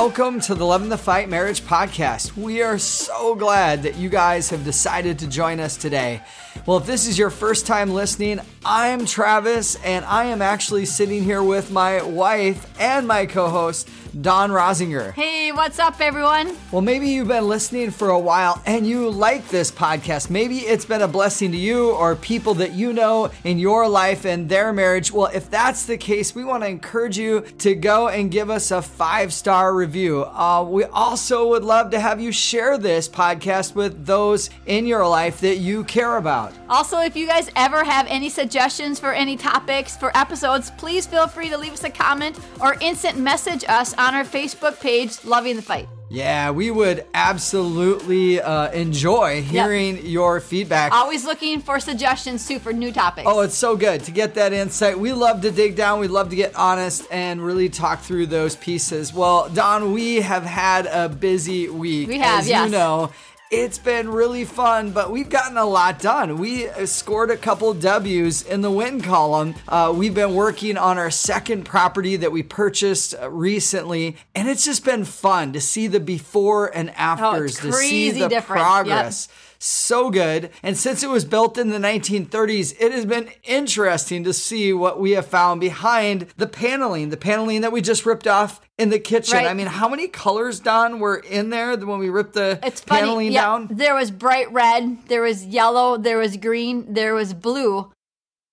Welcome to the Loving the Fight Marriage Podcast. We are so glad that you guys have decided to join us today. Well, if this is your first time listening, I'm Travis, and I am actually sitting here with my wife and my co host, Dawn Rosinger. Hey, what's up, everyone? Well, maybe you've been listening for a while and you like this podcast. Maybe it's been a blessing to you or people that you know in your life and their marriage. Well, if that's the case, we want to encourage you to go and give us a five star review. Uh, we also would love to have you share this podcast with those in your life that you care about. Also, if you guys ever have any suggestions for any topics for episodes, please feel free to leave us a comment or instant message us on our Facebook page, Loving the Fight. Yeah, we would absolutely uh, enjoy hearing yep. your feedback. Always looking for suggestions too for new topics. Oh, it's so good to get that insight. We love to dig down, we love to get honest and really talk through those pieces. Well, Dawn, we have had a busy week. We have, as yes. you know. It's been really fun, but we've gotten a lot done. We scored a couple W's in the win column. Uh, we've been working on our second property that we purchased recently, and it's just been fun to see the before and afters, oh, to see the different. progress. Yep so good. And since it was built in the 1930s, it has been interesting to see what we have found behind the paneling, the paneling that we just ripped off in the kitchen. Right. I mean, how many colors, Dawn, were in there when we ripped the it's paneling funny. Yeah, down? There was bright red, there was yellow, there was green, there was blue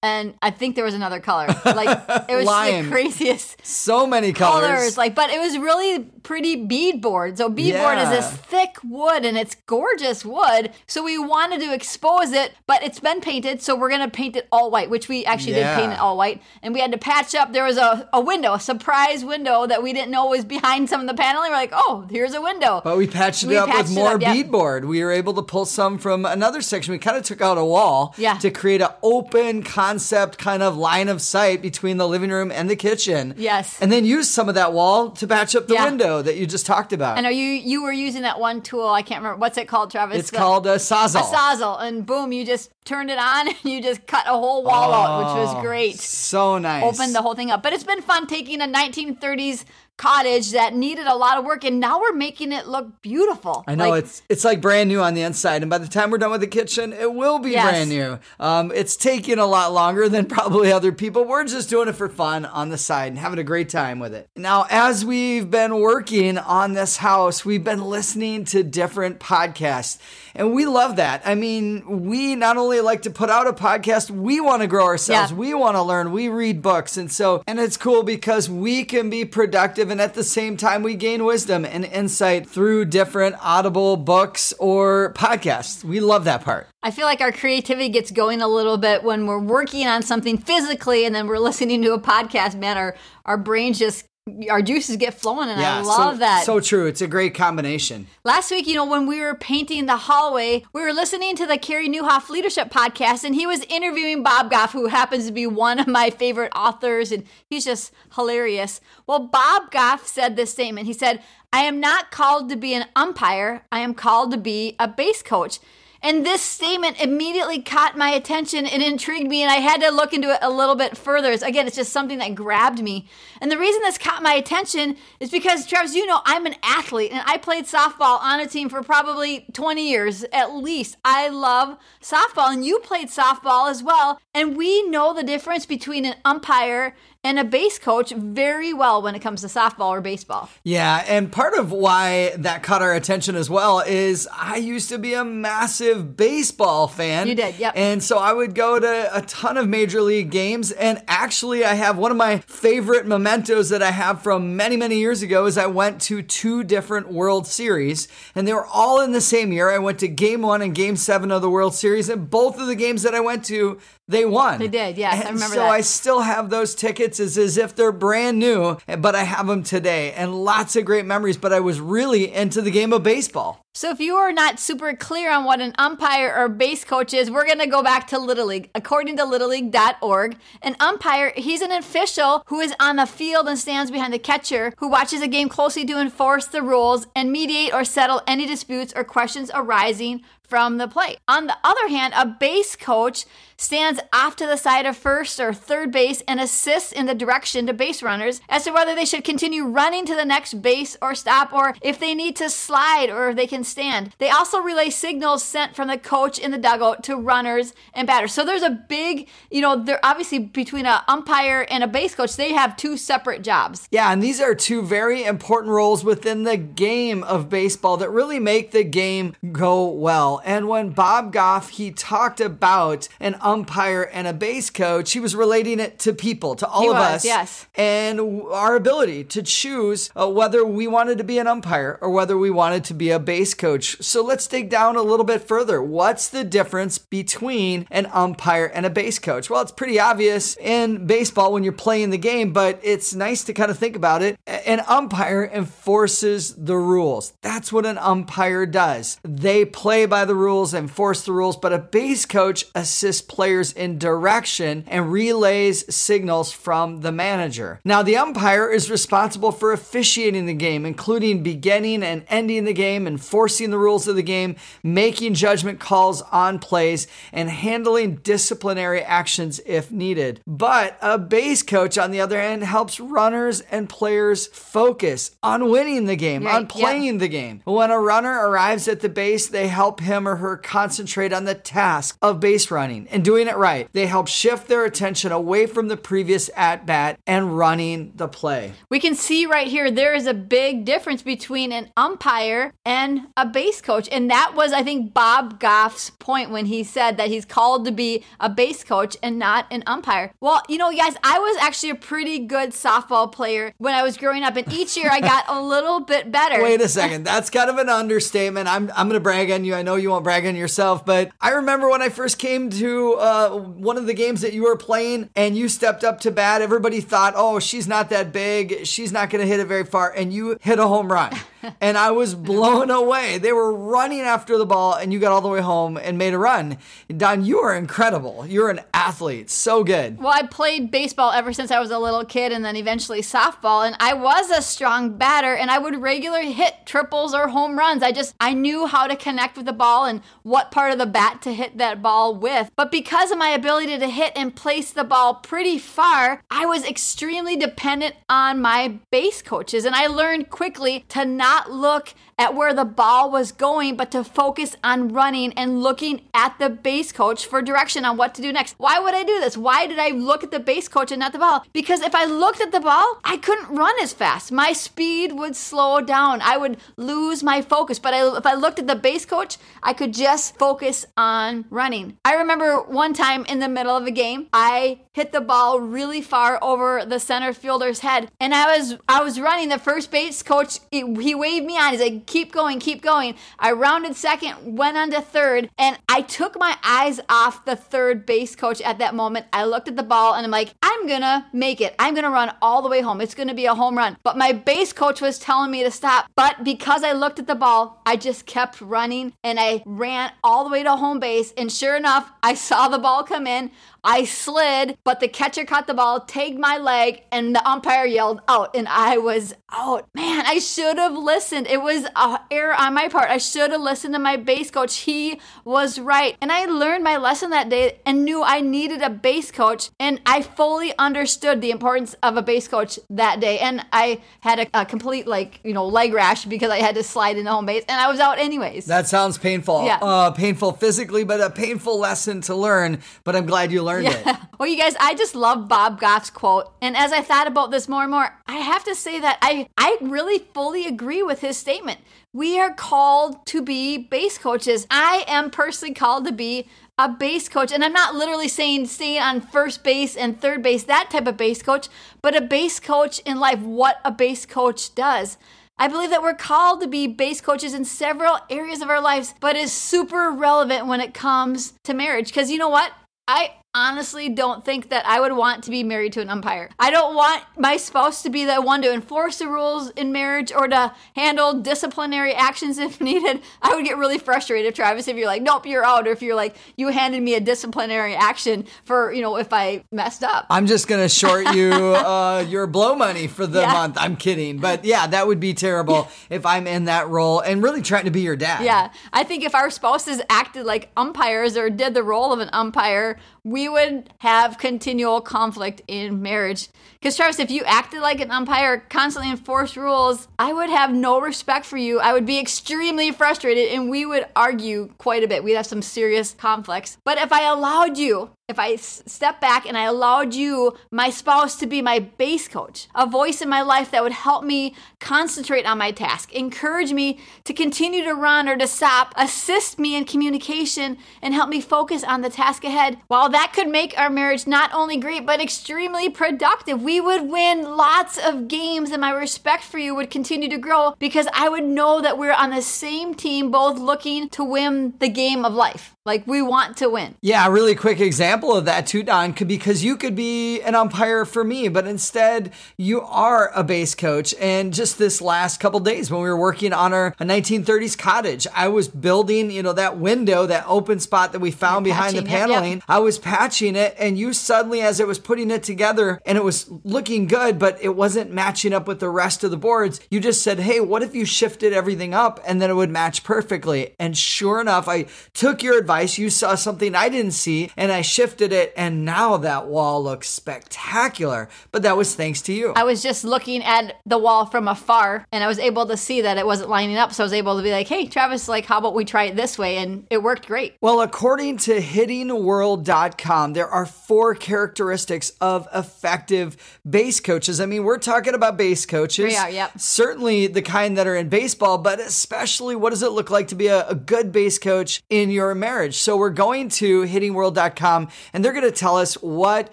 and I think there was another color. Like it was the craziest. So many colors. colors. Like, but it was really pretty beadboard. So beadboard yeah. is this thick wood and it's gorgeous wood. So we wanted to expose it, but it's been painted. So we're gonna paint it all white, which we actually yeah. did paint it all white. And we had to patch up. There was a, a window, a surprise window that we didn't know was behind some of the paneling. We're like, oh, here's a window. But we patched it we up patched with more up, yep. beadboard. We were able to pull some from another section. We kind of took out a wall yeah. to create an open concept concept kind of line of sight between the living room and the kitchen. Yes. And then use some of that wall to patch up the yeah. window that you just talked about. And are you you were using that one tool? I can't remember what's it called, Travis. It's called a sawzall. A sawzall, and boom, you just turned it on and you just cut a whole wall oh, out, which was oh, great. So nice. Opened the whole thing up, but it's been fun taking a 1930s cottage that needed a lot of work and now we're making it look beautiful. I know like, it's it's like brand new on the inside and by the time we're done with the kitchen it will be yes. brand new. Um, it's taking a lot longer than probably other people. We're just doing it for fun on the side and having a great time with it. Now as we've been working on this house, we've been listening to different podcasts and we love that. I mean, we not only like to put out a podcast, we want to grow ourselves. Yeah. We want to learn. We read books. And so, and it's cool because we can be productive and at the same time we gain wisdom and insight through different audible books or podcasts. We love that part. I feel like our creativity gets going a little bit when we're working on something physically and then we're listening to a podcast. Man, our, our brains just our juices get flowing and yeah, I love so, that. So true. It's a great combination. Last week, you know, when we were painting the hallway, we were listening to the Carey Nieuwhof Leadership Podcast and he was interviewing Bob Goff, who happens to be one of my favorite authors and he's just hilarious. Well, Bob Goff said this statement. He said, I am not called to be an umpire. I am called to be a base coach. And this statement immediately caught my attention and intrigued me, and I had to look into it a little bit further. It's, again, it's just something that grabbed me. And the reason this caught my attention is because, Travis, you know, I'm an athlete and I played softball on a team for probably 20 years at least. I love softball, and you played softball as well. And we know the difference between an umpire and a base coach very well when it comes to softball or baseball. Yeah, and part of why that caught our attention as well is I used to be a massive baseball fan. You did, yep. And so I would go to a ton of major league games and actually I have one of my favorite mementos that I have from many many years ago is I went to two different World Series and they were all in the same year. I went to game 1 and game 7 of the World Series and both of the games that I went to they won. They did, yes. And I remember so that. I still have those tickets as, as if they're brand new, but I have them today and lots of great memories. But I was really into the game of baseball. So if you are not super clear on what an umpire or base coach is, we're going to go back to Little League. According to littleleague.org, an umpire, he's an official who is on the field and stands behind the catcher, who watches a game closely to enforce the rules and mediate or settle any disputes or questions arising from the play. On the other hand, a base coach stands off to the side of first or third base and assists in the direction to base runners as to whether they should continue running to the next base or stop or if they need to slide or if they can stand. They also relay signals sent from the coach in the dugout to runners and batters. So there's a big, you know, they're obviously between an umpire and a base coach, they have two separate jobs. Yeah, and these are two very important roles within the game of baseball that really make the game go well. And when Bob Goff, he talked about an umpire and a base coach, he was relating it to people, to all He of was, us. yes. And our ability to choose uh, whether we wanted to be an umpire or whether we wanted to be a base coach. So let's dig down a little bit further. What's the difference between an umpire and a base coach? Well, it's pretty obvious in baseball when you're playing the game, but it's nice to kind of think about it. An umpire enforces the rules. That's what an umpire does. They play by the rules, enforce the rules, but a base coach assists players in direction and relays signals from the manager. Now, the umpire is responsible for officiating the game, including beginning and ending the game, enforcing the rules of the game, making judgment calls on plays, and handling disciplinary actions if needed. But a base coach, on the other hand, helps runners and players focus on winning the game, Right, on playing the game. When a runner arrives at the base, they help him or her concentrate on the task of base running and doing it right. They help shift their attention away from the previous at bat and running the play. We can see right here there is a big difference between an umpire and a base coach. And that was, I think, Bob Goff's point when he said that he's called to be a base coach and not an umpire. Well, you know, guys, I was actually a pretty good softball player when I was growing up. And each year I got a little bit better. Wait a second. That's kind of an understatement. I'm, I'm going to brag on you. I know you won't brag on yourself, but I remember when I first came to uh, one of the games that you were playing and you stepped up to bat, everybody thought, oh, she's not that big. She's not going to hit it very far. And you hit a home run. and I was blown away. They were running after the ball and you got all the way home and made a run. Dawn, you are incredible. You're an athlete. So good. Well, I played baseball ever since I was a little kid and then eventually softball and I was a strong batter and I would regularly hit triples or home runs. I just I knew how to connect with the ball and what part of the bat to hit that ball with. But because of my ability to hit and place the ball pretty far, I was extremely dependent on my base coaches and I learned quickly to not look at where the ball was going, but to focus on running and looking at the base coach for direction on what to do next. Why would I do this? Why did I look at the base coach and not the ball? Because if I looked at the ball, I couldn't run as fast. My speed would slow down. I would lose my focus. But I, if I looked at the base coach, I could just focus on running. I remember one time in the middle of a game, I hit the ball really far over the center fielder's head, and I was I was running. The first base coach he, he waved me on. He's like, "Keep going, keep going." I rounded second, went on to third, and I took my eyes off the third base coach at that moment. I looked at the ball and I'm like, "I'm gonna make it. I'm gonna run all the way home. It's gonna be a home run." But my base coach was telling me to stop. But because I looked at the ball, I just kept running and I ran all the way to home base. And sure enough, I saw the ball come in. I slid, but the catcher caught the ball, tagged my leg, and the umpire yelled out, and I was out. Man, I should have listened. It was a error on my part. I should have listened to my base coach. He was right. And I learned my lesson that day and knew I needed a base coach. And I fully understood the importance of a base coach that day. And I had a, a complete, like, you know, leg rash because I had to slide into home base, and I was out anyways. That sounds painful. Yeah. Uh, painful physically, but a painful lesson to learn. But I'm glad you learned it. Well, you guys, I just love Bob Goff's quote. And as I thought about this more and more, I have to say that I, I really fully agree with his statement. We are called to be base coaches. I am personally called to be a base coach. And I'm not literally saying stay on first base and third base, that type of base coach, but a base coach in life, what a base coach does. I believe that we're called to be base coaches in several areas of our lives, but is super relevant when it comes to marriage. Because you know what? I honestly don't think that I would want to be married to an umpire. I don't want my spouse to be the one to enforce the rules in marriage or to handle disciplinary actions if needed. I would get really frustrated, Travis, if you're like, nope, you're out, or if you're like, you handed me a disciplinary action for, you know, if I messed up. I'm just going to short you uh, your blow money for the yeah. month. I'm kidding. But yeah, that would be terrible if I'm in that role and really trying to be your dad. Yeah. I think if our spouses acted like umpires or did the role of an umpire, we would have continual conflict in marriage. Because, Travis, if you acted like an umpire, constantly enforced rules, I would have no respect for you. I would be extremely frustrated and we would argue quite a bit. We'd have some serious conflicts. But if I allowed you if I step back and I allowed you, my spouse, to be my base coach, a voice in my life that would help me concentrate on my task, encourage me to continue to run or to stop, assist me in communication, and help me focus on the task ahead, while that could make our marriage not only great, but extremely productive. We would win lots of games, and my respect for you would continue to grow because I would know that we're on the same team, both looking to win the game of life. Like we want to win. Yeah, a really quick example of that too, Dawn, could because you could be an umpire for me, but instead you are a base coach. And just this last couple days when we were working on our 1930s cottage, I was building, you know, that window, that open spot that we found You're behind the paneling. It, yep. I was patching it, and you suddenly, as it was putting it together, and it was looking good, but it wasn't matching up with the rest of the boards. You just said, "Hey, what if you shifted everything up, and then it would match perfectly?" And sure enough, I took your advice device, you saw something I didn't see, and I shifted it, and now that wall looks spectacular. But that was thanks to you. I was just looking at the wall from afar, and I was able to see that it wasn't lining up. So I was able to be like, hey, Travis, like, how about we try it this way? And it worked great. Well, according to hittingworld.com, there are four characteristics of effective base coaches. I mean, we're talking about base coaches. We are, yep. Certainly the kind that are in baseball, but especially what does it look like to be a, a good base coach in your marriage? Marriage. So we're going to hittingworld.com and they're going to tell us what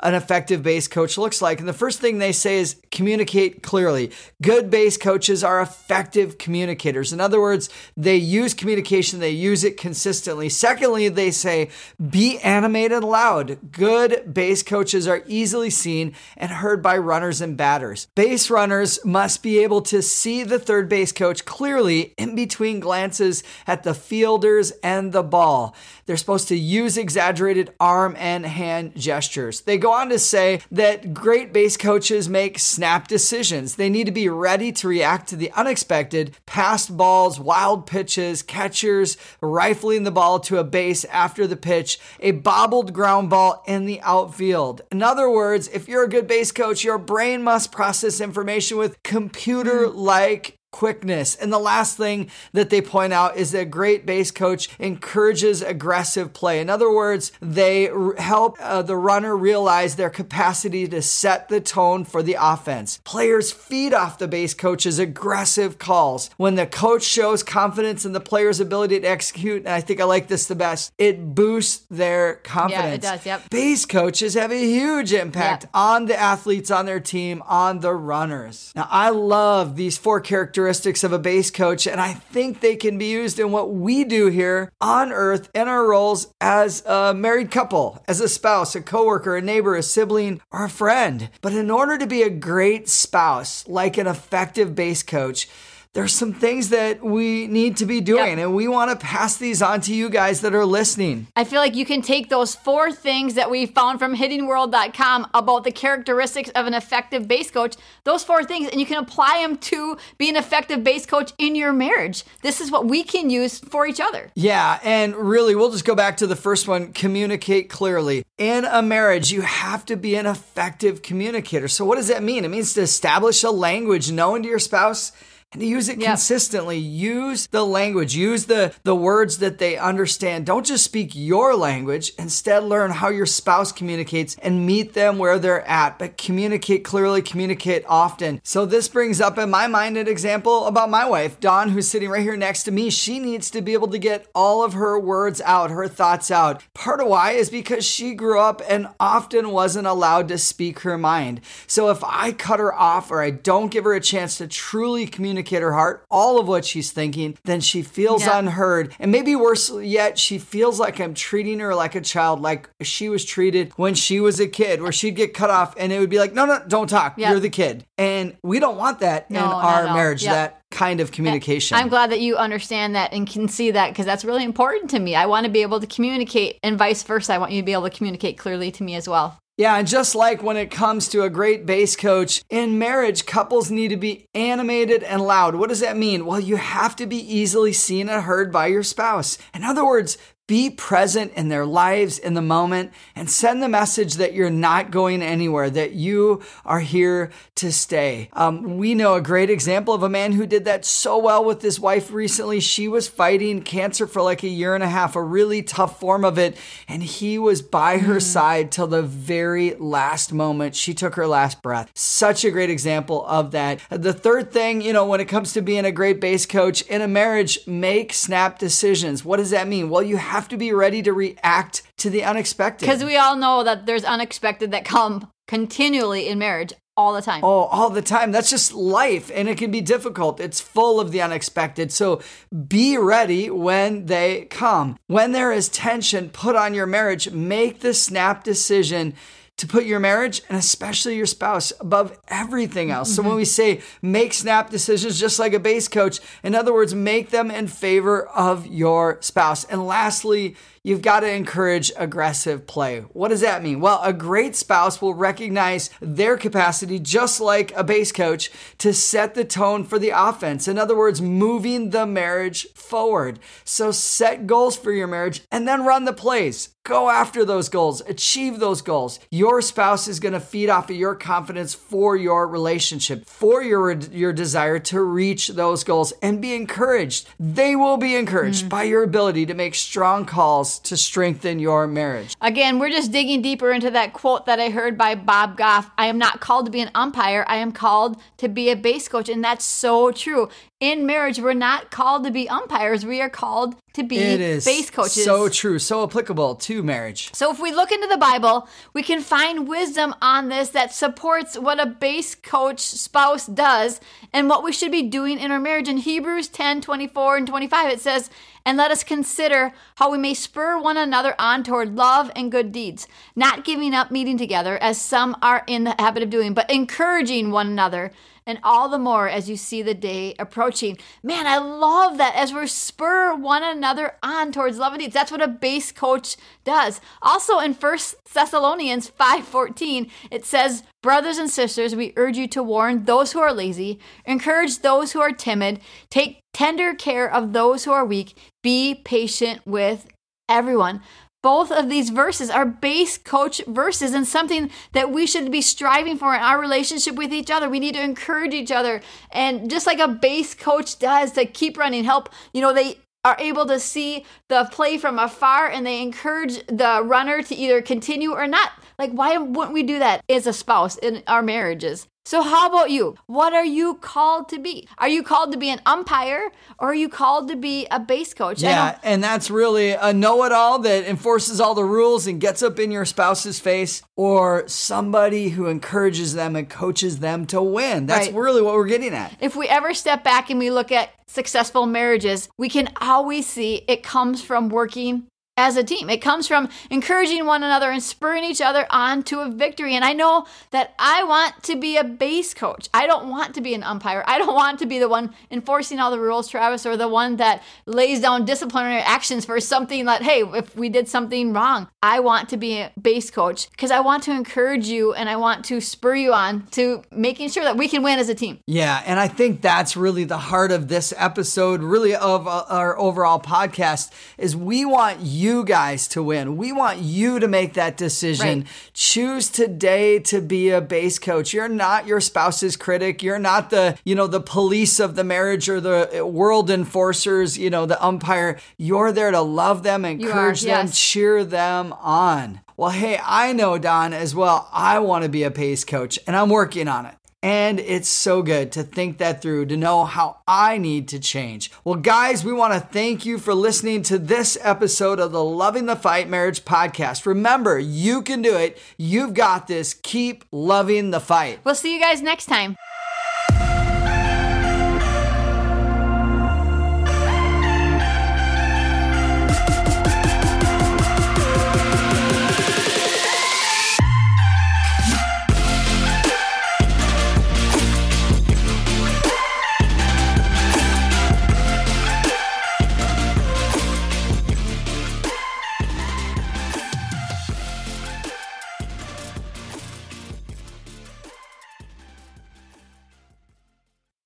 an effective base coach looks like. And the first thing they say is communicate clearly. Good base coaches are effective communicators. In other words, they use communication, they use it consistently. Secondly, they say be animated loud. Good base coaches are easily seen and heard by runners and batters. Base runners must be able to see the third base coach clearly in between glances at the fielders and the ball. They're supposed to use exaggerated arm and hand gestures. They go on to say that great base coaches make snap decisions. They need to be ready to react to the unexpected, passed balls, wild pitches, catchers rifling the ball to a base after the pitch, a bobbled ground ball in the outfield. In other words, if you're a good base coach, your brain must process information with computer like quickness. And the last thing that they point out is that great base coach encourages aggressive play. In other words, they help uh, the runner realize their capacity to set the tone for the offense. Players feed off the base coach's aggressive calls. When the coach shows confidence in the player's ability to execute, and I think I like this the best, it boosts their confidence. Yeah, it does, yep. Base coaches have a huge impact yep. on the athletes on their team, on the runners. Now, I love these four characteristics characteristics of a base coach, and I think they can be used in what we do here on earth in our roles as a married couple, as a spouse, a coworker, a neighbor, a sibling, or a friend. But in order to be a great spouse, like an effective base coach, there's some things that we need to be doing yep. and we want to pass these on to you guys that are listening. I feel like you can take those four things that we found from hittingworld.com about the characteristics of an effective base coach, those four things, and you can apply them to be an effective base coach in your marriage. This is what we can use for each other. Yeah, and really we'll just go back to the first one, communicate clearly. In a marriage, you have to be an effective communicator. So what does that mean? It means to establish a language known to your spouse and use it yep. consistently. Use the language, use the, the words that they understand. Don't just speak your language. Instead, learn how your spouse communicates and meet them where they're at. But communicate clearly, communicate often. So, this brings up in my mind an example about my wife, Dawn, who's sitting right here next to me. She needs to be able to get all of her words out, her thoughts out. Part of why is because she grew up and often wasn't allowed to speak her mind. So, if I cut her off or I don't give her a chance to truly communicate, communicate her heart, all of what she's thinking, then she feels Yeah. unheard. And maybe worse yet, she feels like I'm treating her like a child, like she was treated when she was a kid, where she'd get cut off and it would be like, no, no, don't talk. Yeah. You're the kid. And we don't want that No, in our marriage, Yeah. that kind of communication. I'm glad that you understand that and can see that because that's really important to me. I want to be able to communicate and vice versa. I want you to be able to communicate clearly to me as well. Yeah, and just like when it comes to a great base coach, in marriage, couples need to be animated and loud. What does that mean? Well, you have to be easily seen and heard by your spouse. In other words, be present in their lives in the moment and send the message that you're not going anywhere, that you are here to stay. Um, we know a great example of a man who did that so well with his wife recently. She was fighting cancer for like a year and a half, a really tough form of it, and he was by her side till the very last moment she took her last breath. Such a great example of that. The third thing, you know, when it comes to being a great base coach in a marriage, make snap decisions. What does that mean? Well, you have to be ready to react to the unexpected. Because we all know that there's unexpected that come continually in marriage all the time. Oh, all the time. That's just life, and it can be difficult. It's full of the unexpected. So be ready when they come. When there is tension put on your marriage, make the snap decision to put your marriage and especially your spouse above everything else. So when mm-hmm. we say make snap decisions, just like a base coach, in other words, make them in favor of your spouse. And lastly, you've got to encourage aggressive play. What does that mean? Well, a great spouse will recognize their capacity, just like a base coach, to set the tone for the offense. In other words, moving the marriage forward. So set goals for your marriage and then run the plays. Go after those goals, achieve those goals. Your spouse is going to feed off of your confidence for your relationship, for your, your desire to reach those goals and be encouraged. They will be encouraged mm-hmm. by your ability to make strong calls to strengthen your marriage. Again, we're just digging deeper into that quote that I heard by Bob Goff. I am not called to be an umpire. I am called to be a base coach. And that's so true. In marriage, we're not called to be umpires. We are called to be It is base coaches. so true, so applicable to marriage. So if we look into the Bible, we can find wisdom on this that supports what a base coach spouse does and what we should be doing in our marriage. In Hebrews 10, 24 and 25, it says, and let us consider how we may spur one another on toward love and good deeds, not giving up meeting together as some are in the habit of doing, but encouraging one another and all the more as you see the day approaching. Man, I love that as we spur one another on towards love and deeds. That's what a base coach does. Also in 1 Thessalonians 5:14, it says, "Brothers and sisters, we urge you to warn those who are lazy, encourage those who are timid, take tender care of those who are weak, be patient with everyone." Both of these verses are base coach verses and something that we should be striving for in our relationship with each other. We need to encourage each other. And just like a base coach does to keep running, help, you know, they are able to see the play from afar and they encourage the runner to either continue or not. Like, why wouldn't we do that as a spouse in our marriages? So, how about you? What are you called to be? Are you called to be an umpire or are you called to be a base coach? Yeah, and that's really a know it all that enforces all the rules and gets up in your spouse's face, or somebody who encourages them and coaches them to win. That's Right. really what we're getting at. If we ever step back and we look at successful marriages, we can always see it comes from working as a team. It comes from encouraging one another and spurring each other on to a victory. And I know that I want to be a base coach. I don't want to be an umpire. I don't want to be the one enforcing all the rules, Travis, or the one that lays down disciplinary actions for something that, hey, if we did something wrong, I want to be a base coach because I want to encourage you and I want to spur you on to making sure that we can win as a team. Yeah, and I think that's really the heart of this episode, really of uh, our overall podcast, is we want you guys to win. We want you to make that decision. Right. Choose today to be a base coach. You're not your spouse's critic. You're not the, you know, the police of the marriage or the uh, world enforcers, you know, the umpire. You're there to love them, are, encourage them, yes. cheer them on. Well, hey, I know, Dawn, as well. I want to be a pace coach and I'm working on it. And it's so good to think that through, to know how I need to change. Well, guys, we want to thank you for listening to this episode of the Loving the Fight Marriage podcast. Remember, you can do it. You've got this. Keep loving the fight. We'll see you guys next time.